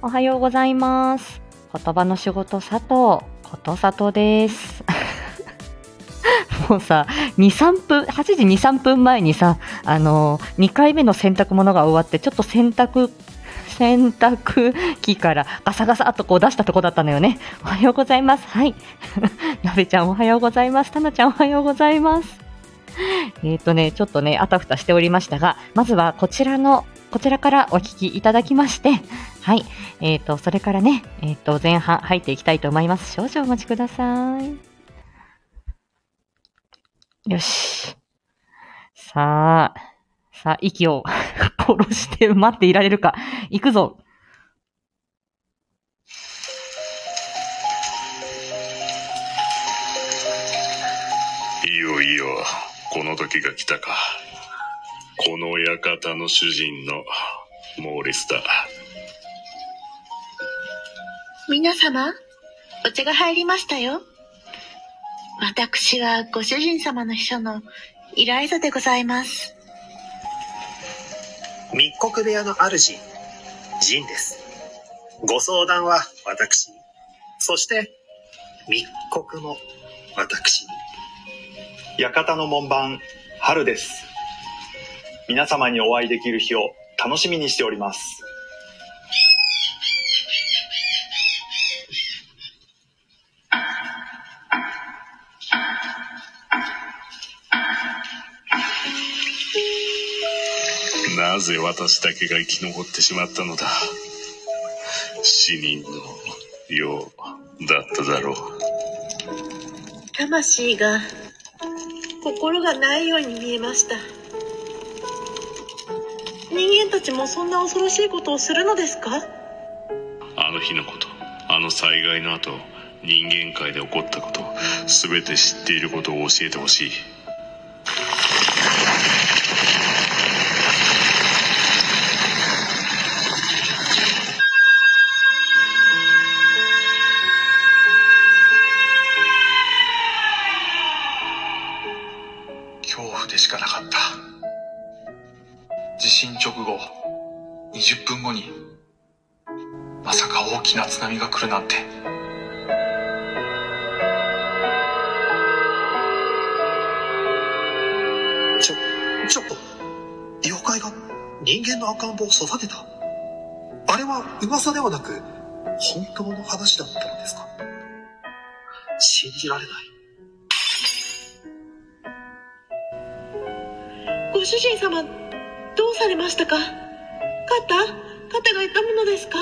おはようございます。言葉の仕事佐藤、ことさとです。もうさ、2、3分、8時2、3分前にさ、あのー、2回目の洗濯物が終わって、ちょっと洗濯、洗濯機からガサガサっとこう出したとこだったのよね。おはようございます。はい。なべちゃんおはようございます。たなちゃんおはようございます。えっ、とね、ちょっとね、あたふたしておりましたが、まずはこちらの、こちらからお聞きいただきまして、はい。えっ、と、それからね、えっ、と、前半入っていきたいと思います。少々お待ちください。よし。さあ、さあ、息を 殺して待っていられるか。行くぞ。いよいよ、この時が来たか。この館の主人のモーリスだ。皆様、お茶が入りましたよ。私はご主人様の秘書のイライザでございます。密告部屋の主、ジンです。ご相談は私に。そして、密告も私に。館の門番、春です。皆様にお会いできる日を楽しみにしております。ぜ私だけが生き残ってしまったのだ。死人のようだっただろう。魂が、心がないように見えました。人間たちもそんな恐ろしいことをするのですか？あの日のこと、あの災害の後、人間界で起こったこと、すべて知っていることを教えてほしい。20分後に、まさか大きな津波が来るなんて。ちょ、ちょっと、妖怪が人間の赤ん坊を育てた？あれは噂ではなく、本当の話だったのですか？信じられない。ご主人様、どうされましたか？肩？肩が痛むのですか？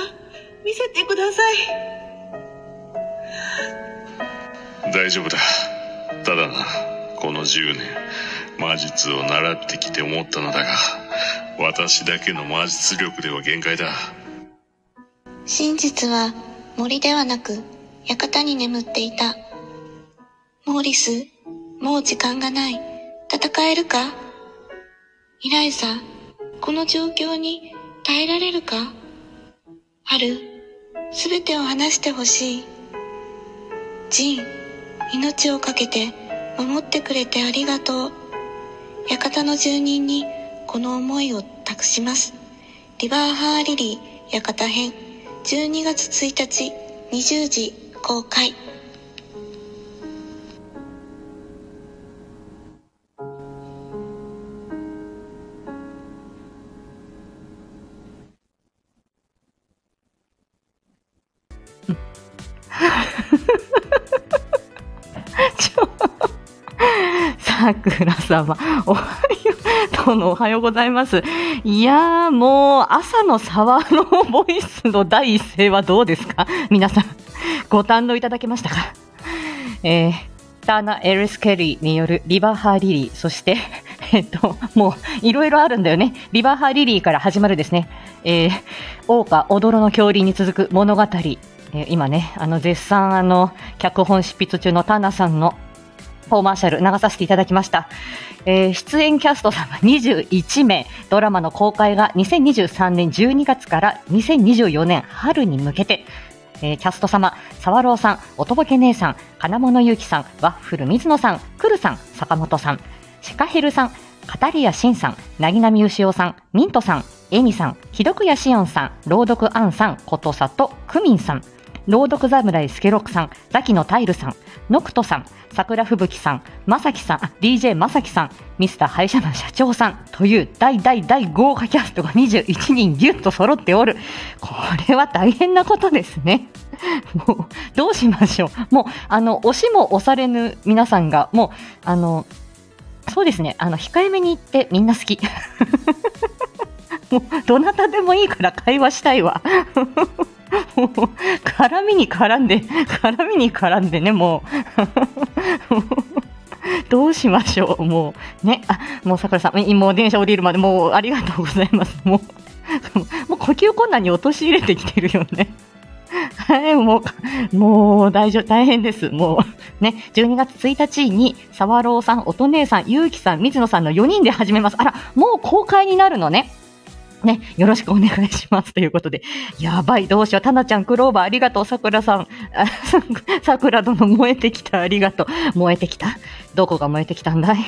見せてください。大丈夫だ。ただな、この10年、魔術を習ってきて思ったのだが、私だけの魔術力では限界だ。真実は森ではなく館に眠っていた。モーリス、もう時間がない。戦えるか？イライザ、この状況に耐えられるか？春、すべてを話してほしい。ジン、命をかけて守ってくれてありがとう。館の住人にこの思いを託します。リバーハーリリー館編12月1日20時公開。さくら様、おはよう、どうもおはようございます。いやー、もう、朝の沢のボイスの第一声はどうですか？皆さん、ご堪能いただけましたか？えー、ターナ・エルス・ケリーによるリバーハー・リリー、そして、えっと、もう、いろいろあるんだよね。リバーハー・リリーから始まるですね。えー、王家、踊ろの恐竜に続く物語。え今ね、あの、絶賛、あの、脚本執筆中のターナさんのコマーシャル流させていただきました。えー出演キャスト様21名、ドラマの公開が2023年12月から2024年春に向けて、えーキャスト様、沢朗さん、おとぼけ姉さん、金物ゆうきさん、ワッフル水野さん、くるさん、坂本さん、シカヘルさん、カタリアシンさん、なぎなみゆしおさん、ミントさん、エミさん、ひどくやしおんさん、朗読アンさん、ことさと、クミンさん、朗読侍スケロクさん、ザキのタイルさん、ノクトさん、桜吹雪さん、まさきさん、DJ まさきさん、ミスター歯医者の社長さんという大大大豪華キャストが21人ギュッと揃っておる。これは大変なことですね。もう、どうしましょう。もう、あの、押しも押されぬ皆さんが、もう、あの、そうですね、あの、控えめに言ってみんな好き。もう、どなたでもいいから会話したいわ。もう、絡みに絡んで、絡みに絡んでね、もう。どうしましょう、もう。ね、あ、もう桜さん、もう電車降りるまでもうありがとうございます。もう、もう呼吸困難に陥れてきてるよね。はい、もう、もう大丈夫、大変です。もう、ね、12月1日に、沢朗さん、音姉さん、ゆうきさん、水野さんの4人で始めます。あら、もう公開になるのね。ね、よろしくお願いします。ということで、やばい、どうしよう。たなちゃん、クローバー、ありがとう。さくらさん、さくら殿、燃えてきた、ありがとう。燃えてきた？どこが燃えてきたんだい？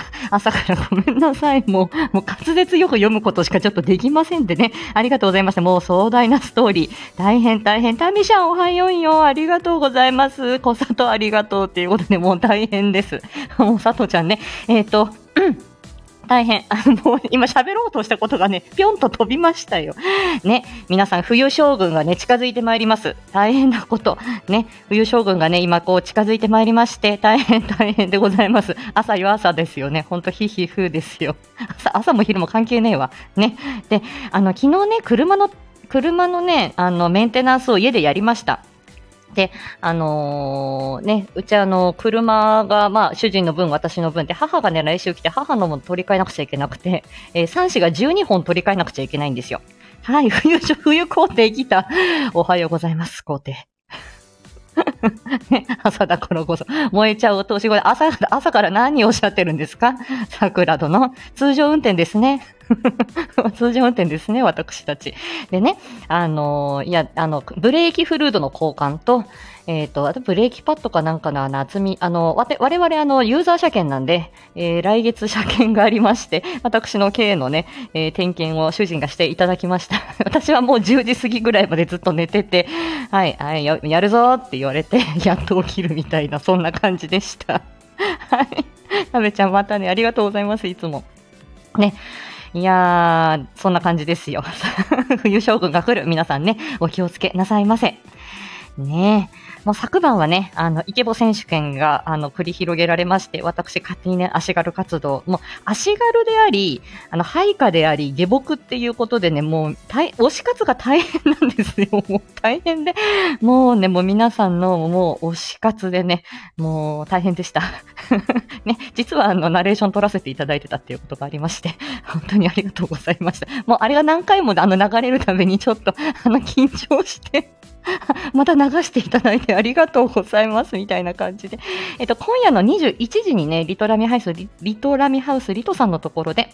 朝からごめんなさい。もう、もう滑舌よく読むことしかちょっとできませんでね。ありがとうございました。もう壮大なストーリー。大変大変。タミシャンおはようよ。ありがとうございます。小里ありがとうっていうことでもう大変です。もう佐藤ちゃんね。えっ、ー、と、うん。大変。もう今喋ろうとしたことがね、ぴょんと飛びましたよ。ね、皆さん、冬将軍がね、近づいてまいります。大変なこと。ね、冬将軍がね、今こう近づいてまいりまして、大変大変でございます。朝よ朝ですよね。ほんと、ひひふですよ。朝、朝も昼も関係ねえわ。ね。で、あの、昨日ね、車の、車のね、あの、メンテナンスを家でやりました。で、あのー、ね、うちあの、車が、まあ、主人の分、私の分で、母がね、来週来て、母のも取り替えなくちゃいけなくて、えー、3子が12本取り替えなくちゃいけないんですよ。はい、冬、冬工程来た。おはようございます、工程。朝だからこそ、燃えちゃうお通し声、朝、朝から何をおっしゃってるんですか？桜殿。通常運転ですね。通常運転ですね、私たち。でね、あの、いや、あの、ブレーキフルードの交換と、えっ、ー、と、あとブレーキパッドかなんかの厚み、あの、わ我々あの、ユーザー車検なんで、えー、来月車検がありまして、私の経営のね、えー、点検を主人がしていただきました。私はもう10時過ぎぐらいまでずっと寝てて、はい、はい、ややるぞって言われて、やっと起きるみたいな、そんな感じでした。はい。なべちゃんまたね、ありがとうございます、いつも。ね。いやー、そんな感じですよ。冬将軍が来る。皆さんね、お気をつけなさいませ。ねえ。もう昨晩はね、あの、イケボ選手権が、あの、繰り広げられまして、私勝手にね、足軽活動、もう、足軽であり、あの、配下であり、下僕っていうことでね、もう、大、推し活が大変なんですよ。もう大変で、もうね、もう皆さんの、もう、推し活でね、もう、大変でした。ね、実はあの、ナレーション撮らせていただいてたっていうことがありまして、本当にありがとうございました。もう、あれが何回もあの、流れるためにちょっと、あの、緊張して また流していただいてありがとうございますみたいな感じで。えっと、今夜の21時にね、リトラミハウス、リトラミハウスリトさんのところで、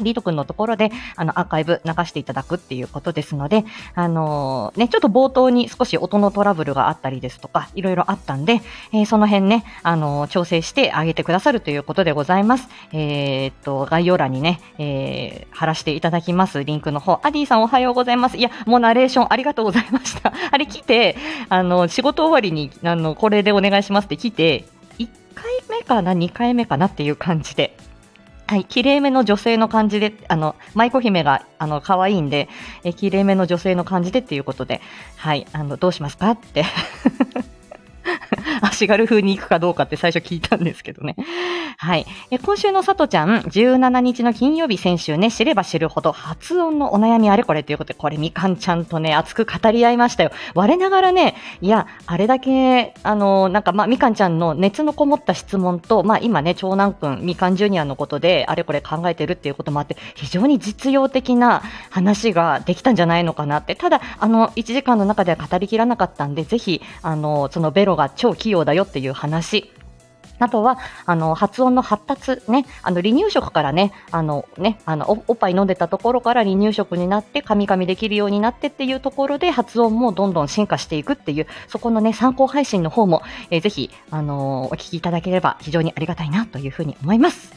リート君のところで、あの、アーカイブ流していただくっていうことですので、あのー、ね、ちょっと冒頭に少し音のトラブルがあったりですとか、いろいろあったんで、えー、その辺ね、あのー、調整してあげてくださるということでございます。えっと、概要欄にね、え貼らせていただきます、リンクの方。アディさんおはようございます。いや、もうナレーションありがとうございました。あれ来て、あの、仕事終わりに、あの、これでお願いしますって来て、1回目かな、2回目かな？っていう感じで、はい、綺麗めの女性の感じで、あの、舞妓姫が、あの、可愛いんで、え、綺麗めの女性の感じでっていうことで、はい、あの、どうしますかって。足軽風に行くかどうかって最初聞いたんですけどね。はい。え今週のさとちゃん、17日の金曜日先週ね、知れば知るほど発音のお悩みあれこれということで、これみかんちゃんとね、熱く語り合いましたよ。我ながらね、いや、あれだけ、あの、なんかまあ、みかんちゃんの熱のこもった質問と、まあ今ね、長男くん、みかんジュニアのことで、あれこれ考えてるっていうこともあって、非常に実用的な話ができたんじゃないのかなって。ただ、あの、1時間の中では語りきらなかったんで、ぜひ、あの、そのベロが超器用だよっていう話。あとは、あの、発音の発達ね、あの、離乳食からね、あのね、あのお、おっぱい飲んでたところから離乳食になって、噛み噛みできるようになってっていうところで、発音もどんどん進化していくっていう、そこのね、参考配信の方も、えー、ぜひ、あのー、お聞きいただければ非常にありがたいなというふうに思います。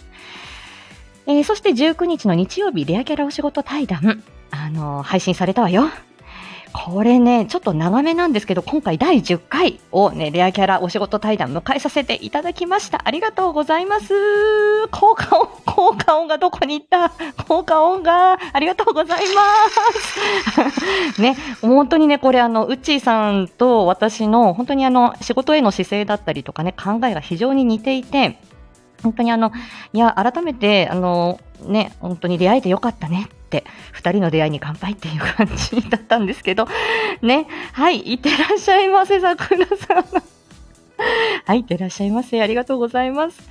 えーそして19日の日曜日、レアキャラお仕事対談、あのー配信されたわよ。これね、ちょっと長めなんですけど、今回第10回をね、レアキャラお仕事対談迎えさせていただきました。ありがとうございます。効果音、効果音がどこに行った？効果音が、ありがとうございます。ね、本当にね、これあの、うっちーさんと私の、本当にあの、仕事への姿勢だったりとかね、考えが非常に似ていて、本当にあの、いや、改めて、あの、ね、本当に出会えてよかったねて、二人の出会いに乾杯っていう感じだったんですけど、ね、はい、いってらっしゃいませ、桜さん。はい、いってらっしゃいませ。ありがとうございます。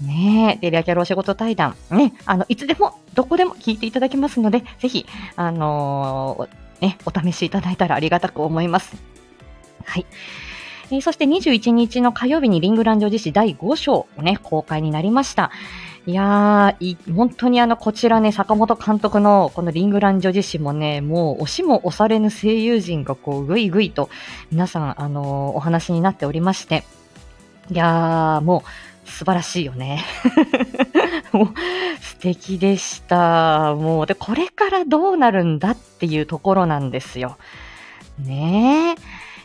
ねえ、で、レアキャラお仕事対談、ね、あの、いつでも、どこでも聞いていただけますので、ぜひ、あのーね、お試しいただいたらありがたく思います。はい。えーそして21日の火曜日にリングラン女子誌第5章ね、公開になりました。いやー、本当にあの、こちらね、坂本監督のこのリングラン女子誌もね、もう押しも押されぬ声優陣がこう、ぐいぐいと、皆さん、あのーお話になっておりまして、いやー、もう、素晴らしいよね。もう、素敵でした。もう、で、これからどうなるんだっていうところなんですよ。ねえ。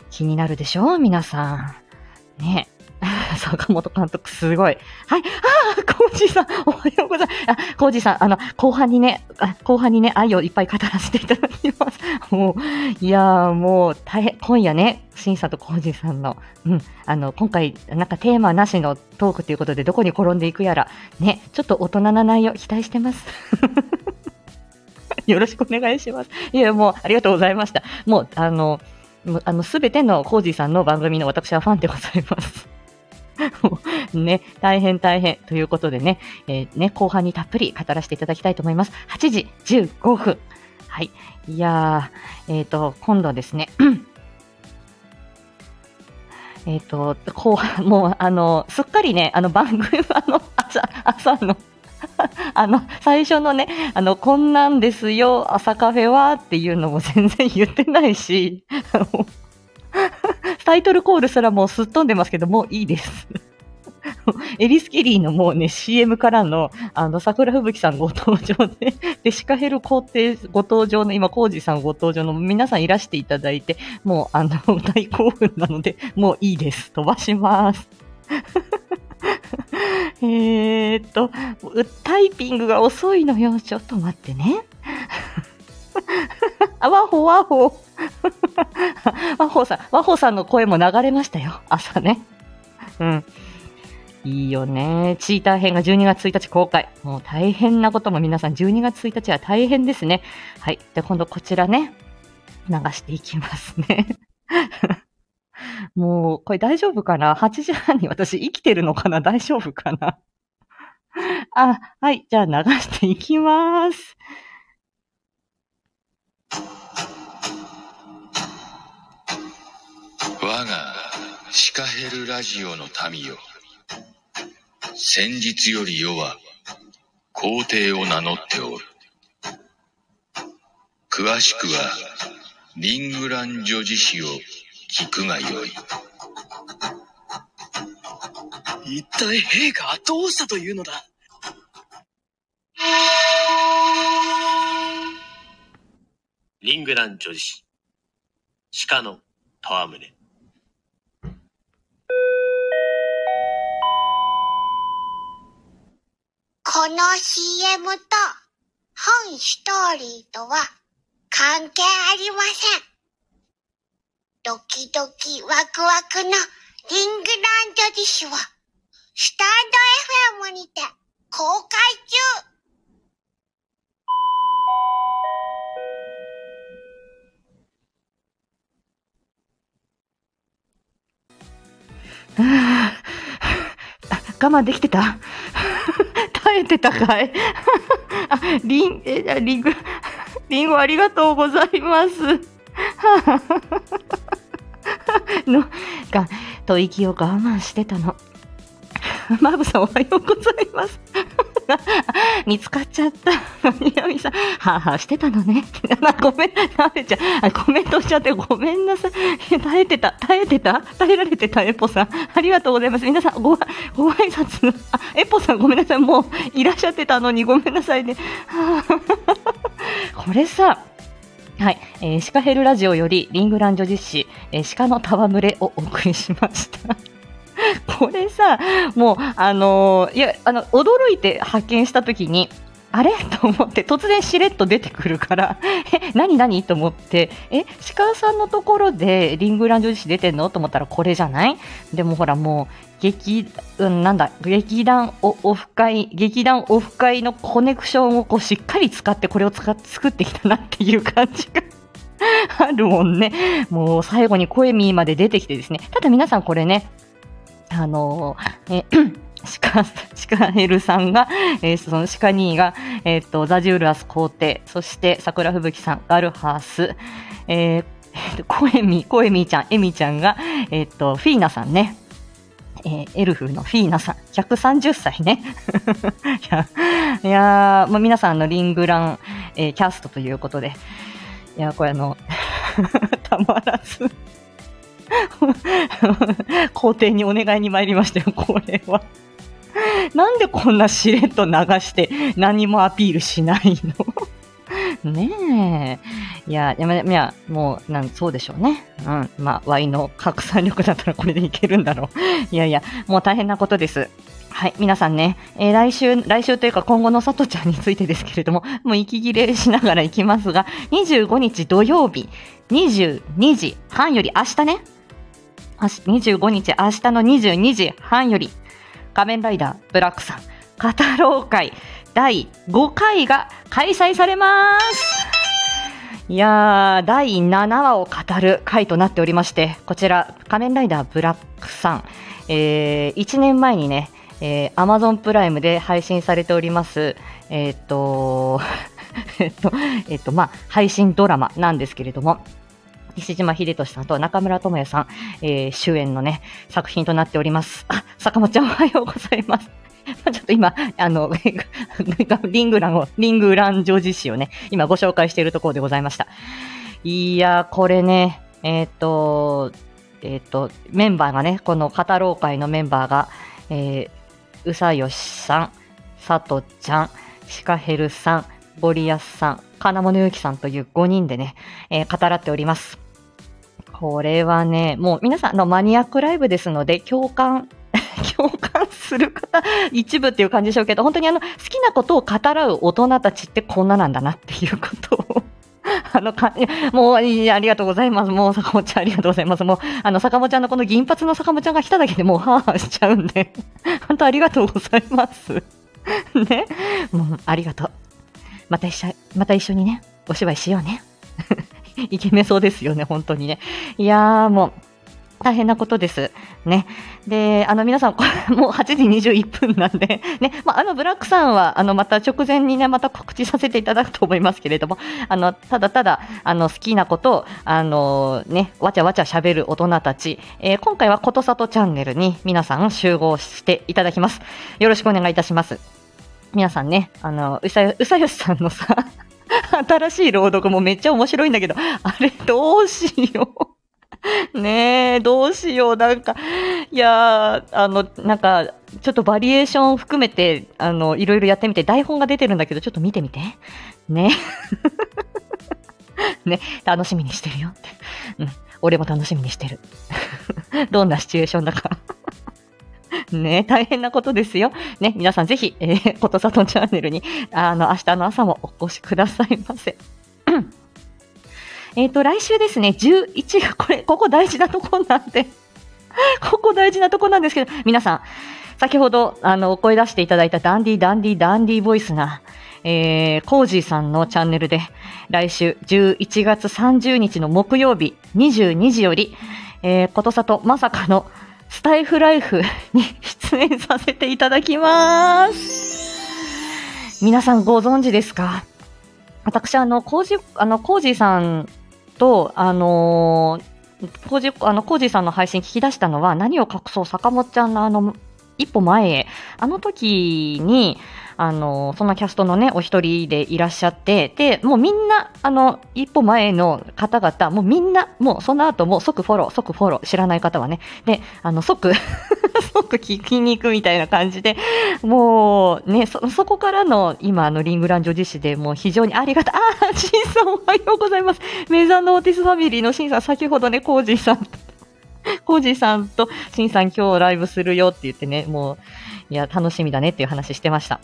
気になるでしょ？う皆さん。ねえ。坂本監督すごい。はい。ああ、コージさん、おはようございます。あ、コージさん、あの、後半にね、後半にね、愛をいっぱい語らせていただきます。もう、いやー、もう、大変、今夜ね、審査とコージさんの、うん、あの、今回、なんかテーマなしのトークということで、どこに転んでいくやら、ね、ちょっと大人な内容、期待してます。よろしくお願いします。いや、もう、ありがとうございました。もう、あの、あの、すべてのコージーさんの番組の私はファンでございます。ね、大変大変。ということでね、えーね、後半にたっぷり語らせていただきたいと思います。8時15分。はい。いやー、えっ、と、今度ですね、えっと、後半、もう、あの、すっかりね、あの、番組、あの、朝、朝の、あの、最初のね、あの、こんなんですよ、朝カフェはっていうのも全然言ってないし、タイトルコールすらもうすっ飛んでますけど、もういいです。エリス・ケリーのもうね、CM からの、あの、桜吹雪さんご登場で、で、シカヘル皇帝ご登場の、今、コージさんご登場の、皆さんいらしていただいて、もう、あの、大興奮なので、もういいです。飛ばします。えーっと、タイピングが遅いのよ。ちょっと待ってね。あ、ワホワホ。ワホさん、ワホさんの声も流れましたよ。朝ね。うん。いいよね。チーター編が12月1日公開。もう大変なことも皆さん12月1日は大変ですね。はい。で、今度こちらね、流していきますね。もう、これ大丈夫かな ?8 時半に私生きてるのかな？大丈夫かな？あ、はい。じゃあ流していきます。我がシカヘルラジオの民よ。先日より世は皇帝を名乗っておる。詳しくはリングラン女子誌を聞くがよい。一体陛下はどうしたというのだリングラン女子鹿の戯れこの CM と本ストーリーとは関係ありません。ドキドキワクワクのリングランドディッシュはスタンド FM にて公開中 我慢できてた？耐えてたかい？あ、りん、え、リング、リンゴありがとうございます。の、が、吐息を我慢してたの。マブさんおはようございます。見つかっちゃった。みなみさん、はあはあしてたのね。ごめん、なべちゃん、あコメントしちゃってごめんなさい。耐えてた、耐えてた？耐えられてた、エポさん。ありがとうございます。皆さん、ご、ご挨拶の、あ、エポさんごめんなさい。もういらっしゃってたのにごめんなさいね。はあ、これさ、はい、えー、シカヘルラジオよりリングラン女実施、えー、鹿の戯れをお送りしました。これさ、もう、あのーいや、あの、驚いて発見したときに、あれ？と思って、突然しれっと出てくるから、え、何何？と思って、え、鹿さんのところでリングラン女子出てんの？と思ったらこれじゃない？でもほらもう、劇、うん、なんだ、劇団オフ会、劇団オフ会のコネクションをこうしっかり使ってこれを使っ作ってきたなっていう感じが。あるもんね。もう最後にコエミーまで出てきてですね。ただ皆さんこれね、あのーえ、シカ、シカヘルさんが、えーそのシカニーが、えっ、と、ザジュールアス皇帝、そして桜吹雪さん、ガルハース、えーえーとコエミ、コエミちゃん、エミちゃんが、えっ、と、フィーナさんね。えーエルフのフィーナさん、130歳ね。いや、いやまあ、皆さんのリングラン、えーキャストということで、いや、これあの、たまらず、皇帝にお願いに参りましたよ、これは。なんでこんなしれっと流して何もアピールしないの？ねえ。いや、いや、いやもう、なん、そうでしょうね。うん。まあ、ワイの拡散力だったらこれでいけるんだろう。いやいや、もう大変なことです。はい。皆さんね、えー来週、来週というか今後のさとちゃんについてですけれども、もう息切れしながら行きますが、25日土曜日、22時半より明日ね、25日明日の22時半より、仮面ライダーブラックさん、語ろう会第5回が開催されます。いやー、第7話を語る回となっておりまして、こちら、仮面ライダーブラックさん、えー、1年前にね、えー、Amazon プライムで配信されております、えーっと、えっと、えっと、まあ、配信ドラマなんですけれども、西島秀俊さんと中村智也さん、えー主演のね、作品となっております。あ、坂本ちゃんおはようございます。ちょっと今、あの、リングランを、リングラン女子誌をね、今ご紹介しているところでございました。いや、これね、えっ、と、えっ、と、メンバーがね、この語ろう会のメンバーが、えー、うさよしさん、さとちゃん、シカヘルさん、ボリアスさん、金物ゆきさんという5人でね、えー語らっております。これはね、もう皆さんのマニアックライブですので、共感、共感する方、一部っていう感じでしょうけど、本当にあの、好きなことを語らう大人たちってこんななんだなっていうことを、あのか、もう、いやありがとうございます。もう、坂本ちゃんありがとうございます。もう、あの、坂本ちゃんのこの銀髪の坂本ちゃんが来ただけでもう、はぁはぁしちゃうんで、本当ありがとうございます。ね。もう、ありがとう。また一緒、また一緒にね、お芝居しようね。イケメそうですよね、本当にね。いやー、もう、大変なことです。ね。で、あの、皆さん、こ れもう8時21分なんで、ね、まあ、あの、ブラックさんは、あの、また直前にね、また告知させていただくと思いますけれども、あの、ただただ、あの、好きなことを、あの、ね、わちゃわちゃ喋る大人たち、えー今回はことさとチャンネルに皆さん集合していただきます。よろしくお願いいたします。皆さんね、あの、うさ、うさよしさんのさ、新しい朗読もめっちゃ面白いんだけど、あれどうしよう。ねえ、どうしよう。なんか、いや、あの、なんか、ちょっとバリエーション含めて、あの、いろいろやってみて、台本が出てるんだけど、ちょっと見てみて。ね。ね、楽しみにしてるよって。うん、俺も楽しみにしてる。どんなシチュエーションだか。ね大変なことですよ。ね、皆さんぜひ、えー、ことさとチャンネルに、あの、明日の朝もお越しくださいませ。えっと、来週ですね、11が、これ、ここ大事なとこなんで、ここ大事なとこなんですけど、皆さん、先ほど、あの、お声出していただいたダンディダンディダンディボイスが、えー、コージーさんのチャンネルで、来週11月30日の木曜日22時より、えー、ことさとまさかのスタイフライフ に出演させていただきます。皆さんご存知ですか？私、あの、コージ、あの、コージさんと、あのーコージ、あの、コージさんの配信聞き出したのは、何を隠そう、坂本ちゃんのあの、一歩前へ、あの時に、あの、そんなキャストのね、お一人でいらっしゃって、で、もうみんな、あの、一歩前の方々、もうみんな、もうその後も即フォロー、即フォロー、知らない方はね、で、あの、即 即聞きに行くみたいな感じで、もうね、そ、そこからの今、の、リングラン女子誌でもう非常にありがたい。ああ、シンさんおはようございます。メザノーティスファミリーのシンさん、先ほどね、コージーさんコージーさんとシンさん今日ライブするよって言ってね、もう、いや、楽しみだねっていう話してました。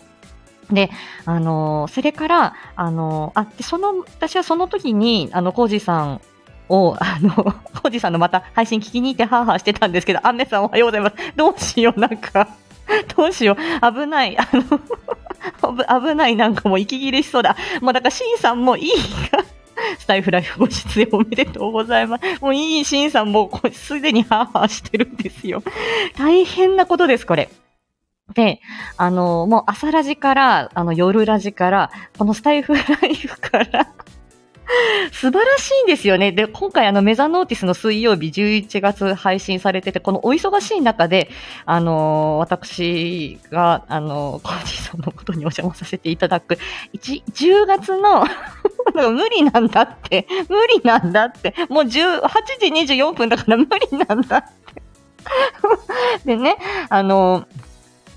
で、あのそれから、あのあ、で、その、私はその時に、あの、コージさんを、あの、コージさんのまた配信聞きに行ってハーハーしてたんですけど、アンネさんおはようございます。どうしよう、なんか、どうしよう、危ない、あの、危ない、なんかもう息切れしそうだ。もうだから、シンさんもいいが、スタイフライフご出演おめでとうございます。もういいシンさんもうすでにハーハーしてるんですよ。大変なことです、これ。で、あの、もう朝ラジから、あの夜ラジから、このスタイフライフから 素晴らしいんですよね。で、今回あのメザノーティスの水曜日11月配信されてて、このお忙しい中で、あのー、私が、あのー、コージさんのことにお邪魔させていただく、1 10月の 無理なんだって、無理なんだって、もう18時24分だから無理なんだって。でね、あのー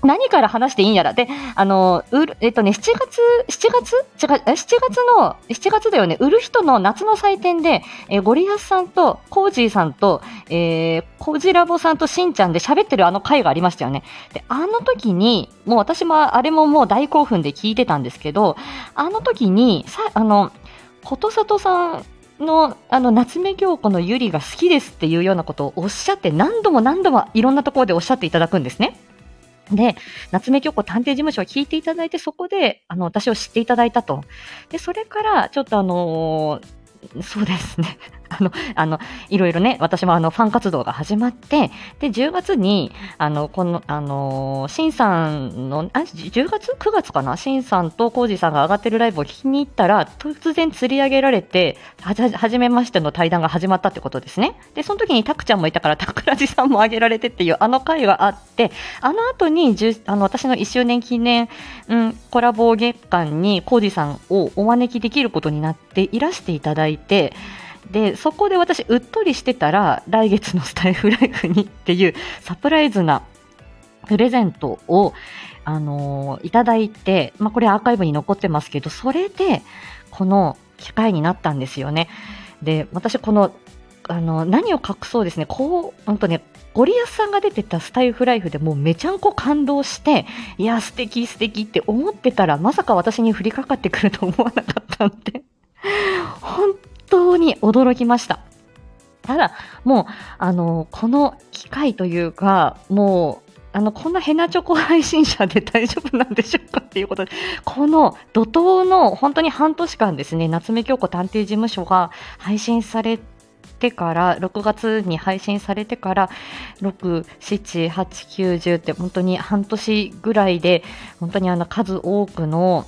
何から話していいんやら。で、あの、うる、えっとね、7月、7月？違う、7月の、7月だよね、売る人の夏の祭典で、えー、ゴリアスさんと、コージーさんと、えー、コージラボさんとしんちゃんで喋ってるあの回がありましたよね。で、あの時に、もう私もあれももう大興奮で聞いてたんですけど、あの時に、さ、あの、ことさとさんの、あの、夏目京子のゆりが好きですっていうようなことをおっしゃって何度も何度もいろんなところでおっしゃっていただくんですね。で、夏目京子探偵事務所を聞いていただいて、そこで、あの、私を知っていただいたと。で、それから、ちょっとあのーそうですね。あの、あの、いろいろね、私もあの、ファン活動が始まって、で、10月に、あの、この、あの、シンさんの、あ、10月 ?9 月かな？シンさんとコージさんが上がってるライブを聞きに行ったら、突然釣り上げられて、はじ、はじめましての対談が始まったってことですね。で、その時にタクちゃんもいたから、タクラジさんも上げられてっていう、あの回があって、あの後に、あの、私の1周年記念、うん、コラボ月間にコージさんをお招きできることになっていらしていただいて、で、そこで私、うっとりしてたら、来月のスタイフライフにっていうサプライズなプレゼントを、あのー、いただいて、まあ、これアーカイブに残ってますけど、それで、この機会になったんですよね。で、私、この、あの、何を隠そうですね、こう、本当ね、ゴリアスさんが出てたスタイフライフでもうめちゃんこ感動して、いや、素敵素敵って思ってたら、まさか私に降りかかってくると思わなかったんで、本 当に驚きました。ただ、もう、あの、この機会というか、もう、あの、こんなヘナチョコ配信者で大丈夫なんでしょうかっていうことで、この怒涛の本当に半年間ですね、夏目京子探偵事務所が配信されてから、6月に配信されてから、6、7、8、9、10って本当に半年ぐらいで、本当にあの数多くの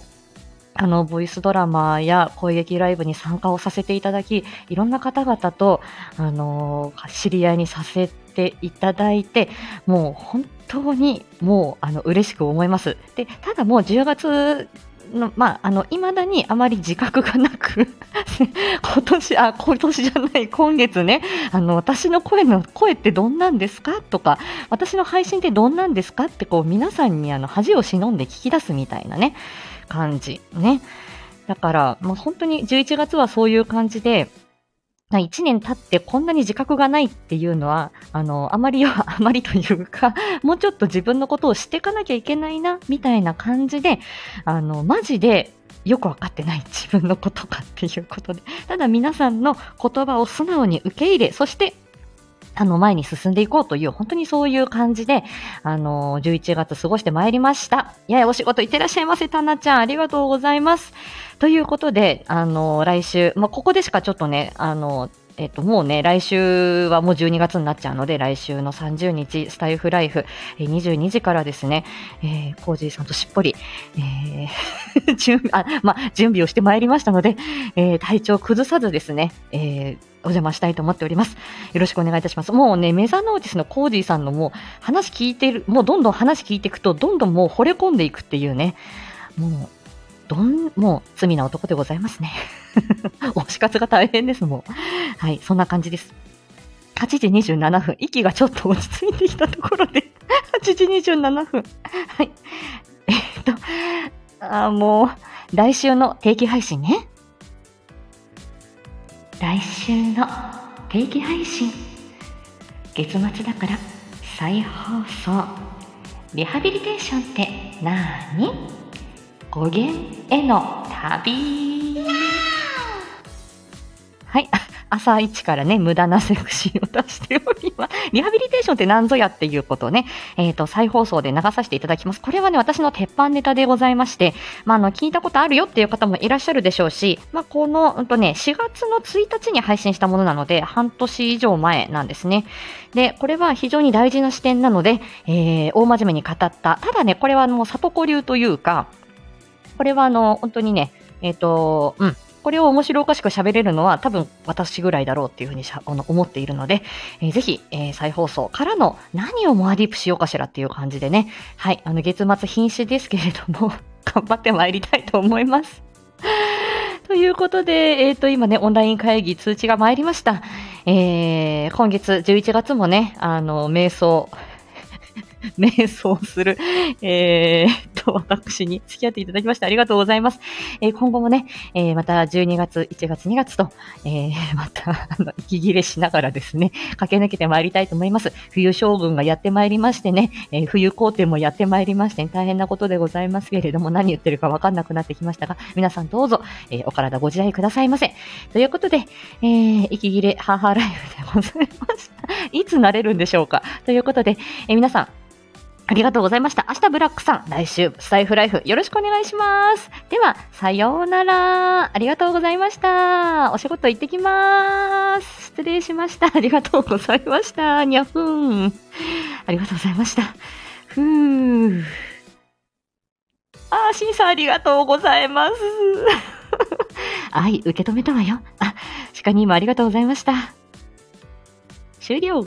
あの、ボイスドラマや攻撃ライブに参加をさせていただき、いろんな方々と、あの知り合いにさせていただいて、もう本当にもう、あの、嬉しく思います。で、ただもう10月の、まあ、あの、未だにあまり自覚がなく 今年、あ、今年じゃない、今月ね、あの、私の声の、声ってどんなんですか？とか、私の配信ってどんなんですか？って、こう、皆さんにあの、恥を忍んで聞き出すみたいなね、感じ。ね。だから、もう本当に11月はそういう感じで、1年経ってこんなに自覚がないっていうのは、あの、あまりは、あまりというか、もうちょっと自分のことをしていかなきゃいけないな、みたいな感じで、あの、マジでよくわかってない自分のことかっていうことで、ただ皆さんの言葉を素直に受け入れ、そしてあの、前に進んでいこうという、本当にそういう感じで、あの、11月過ごしてまいりました。ややお仕事いってらっしゃいませ、たなちゃん。ありがとうございます。ということで、あの、来週、まあ、ここでしかちょっとね、あの、えっと、もうね、来週はもう12月になっちゃうので、来週の30日、スタイフライフ、えー、22時からですね、えー、コージーさんとしっぽり、えー、準備、あ、ま、準備をしてまいりましたので、えー、体調崩さずですね、えー、お邪魔したいと思っております。よろしくお願いいたします。もうね、メザノーティスのコージーさんのもう話聞いてる、もうどんどん話聞いていくと、どんどんもう惚れ込んでいくっていうね、もう、どん、もう罪な男でございますね。推し活が大変です、もう。はい、そんな感じです。8時27分、息がちょっと落ち着いてきたところで、8時27分。はい。え、っと、あもう、来週の定期配信ね。来週の定期配信。月末だから再放送。リハビリテーションってなーに語源への旅。はい。朝一からね、無駄なセクシーを出しております。リハビリテーションって何ぞやっていうことをね、えっ、ー、と、再放送で流させていただきます。これはね、私の鉄板ネタでございまして、まあ、あの、聞いたことあるよっていう方もいらっしゃるでしょうし、まあ、この、うんとね、4月の1日に配信したものなので、半年以上前なんですね。で、これは非常に大事な視点なので、えー、大真面目に語った。ただね、これはもう里子流というか、これはあの、本当にね、えっ、ー、と、うん、これを面白おかしく喋れるのは多分私ぐらいだろうっていうふうにあの思っているので、えー、ぜひ、えー、再放送からの何をモアディープしようかしらっていう感じでね、はい、あの月末瀕死ですけれども、頑張ってまいりたいと思います。ということで、えっ、ー、と、今ね、オンライン会議通知が参りました。えー、今月11月もね、あの、瞑想、瞑想する、えー、と、私に付き合っていただきましてありがとうございます。えー、今後もね、えー、また12月、1月、2月と、えー、また、あの、息切れしながらですね、駆け抜けてまいりたいと思います。冬将軍がやってまいりましてね、えー、冬工程もやってまいりまして、ね、大変なことでございますけれども、何言ってるかわかんなくなってきましたが、皆さんどうぞ、えー、お体ご自愛くださいませ。ということで、えー、息切れハーハーライブでございました。いつ慣れるんでしょうか？ということで、え、皆さん、ありがとうございました。明日ブラックさん、来週スタイフライフよろしくお願いします。では、さようなら。ありがとうございました。お仕事行ってきまーす。失礼しました。ありがとうございました。にゃふーん。ありがとうございました。ふー。あー、シンさんありがとうございます。はい、受け止めたわよ。あ、鹿にもありがとうございました。終了。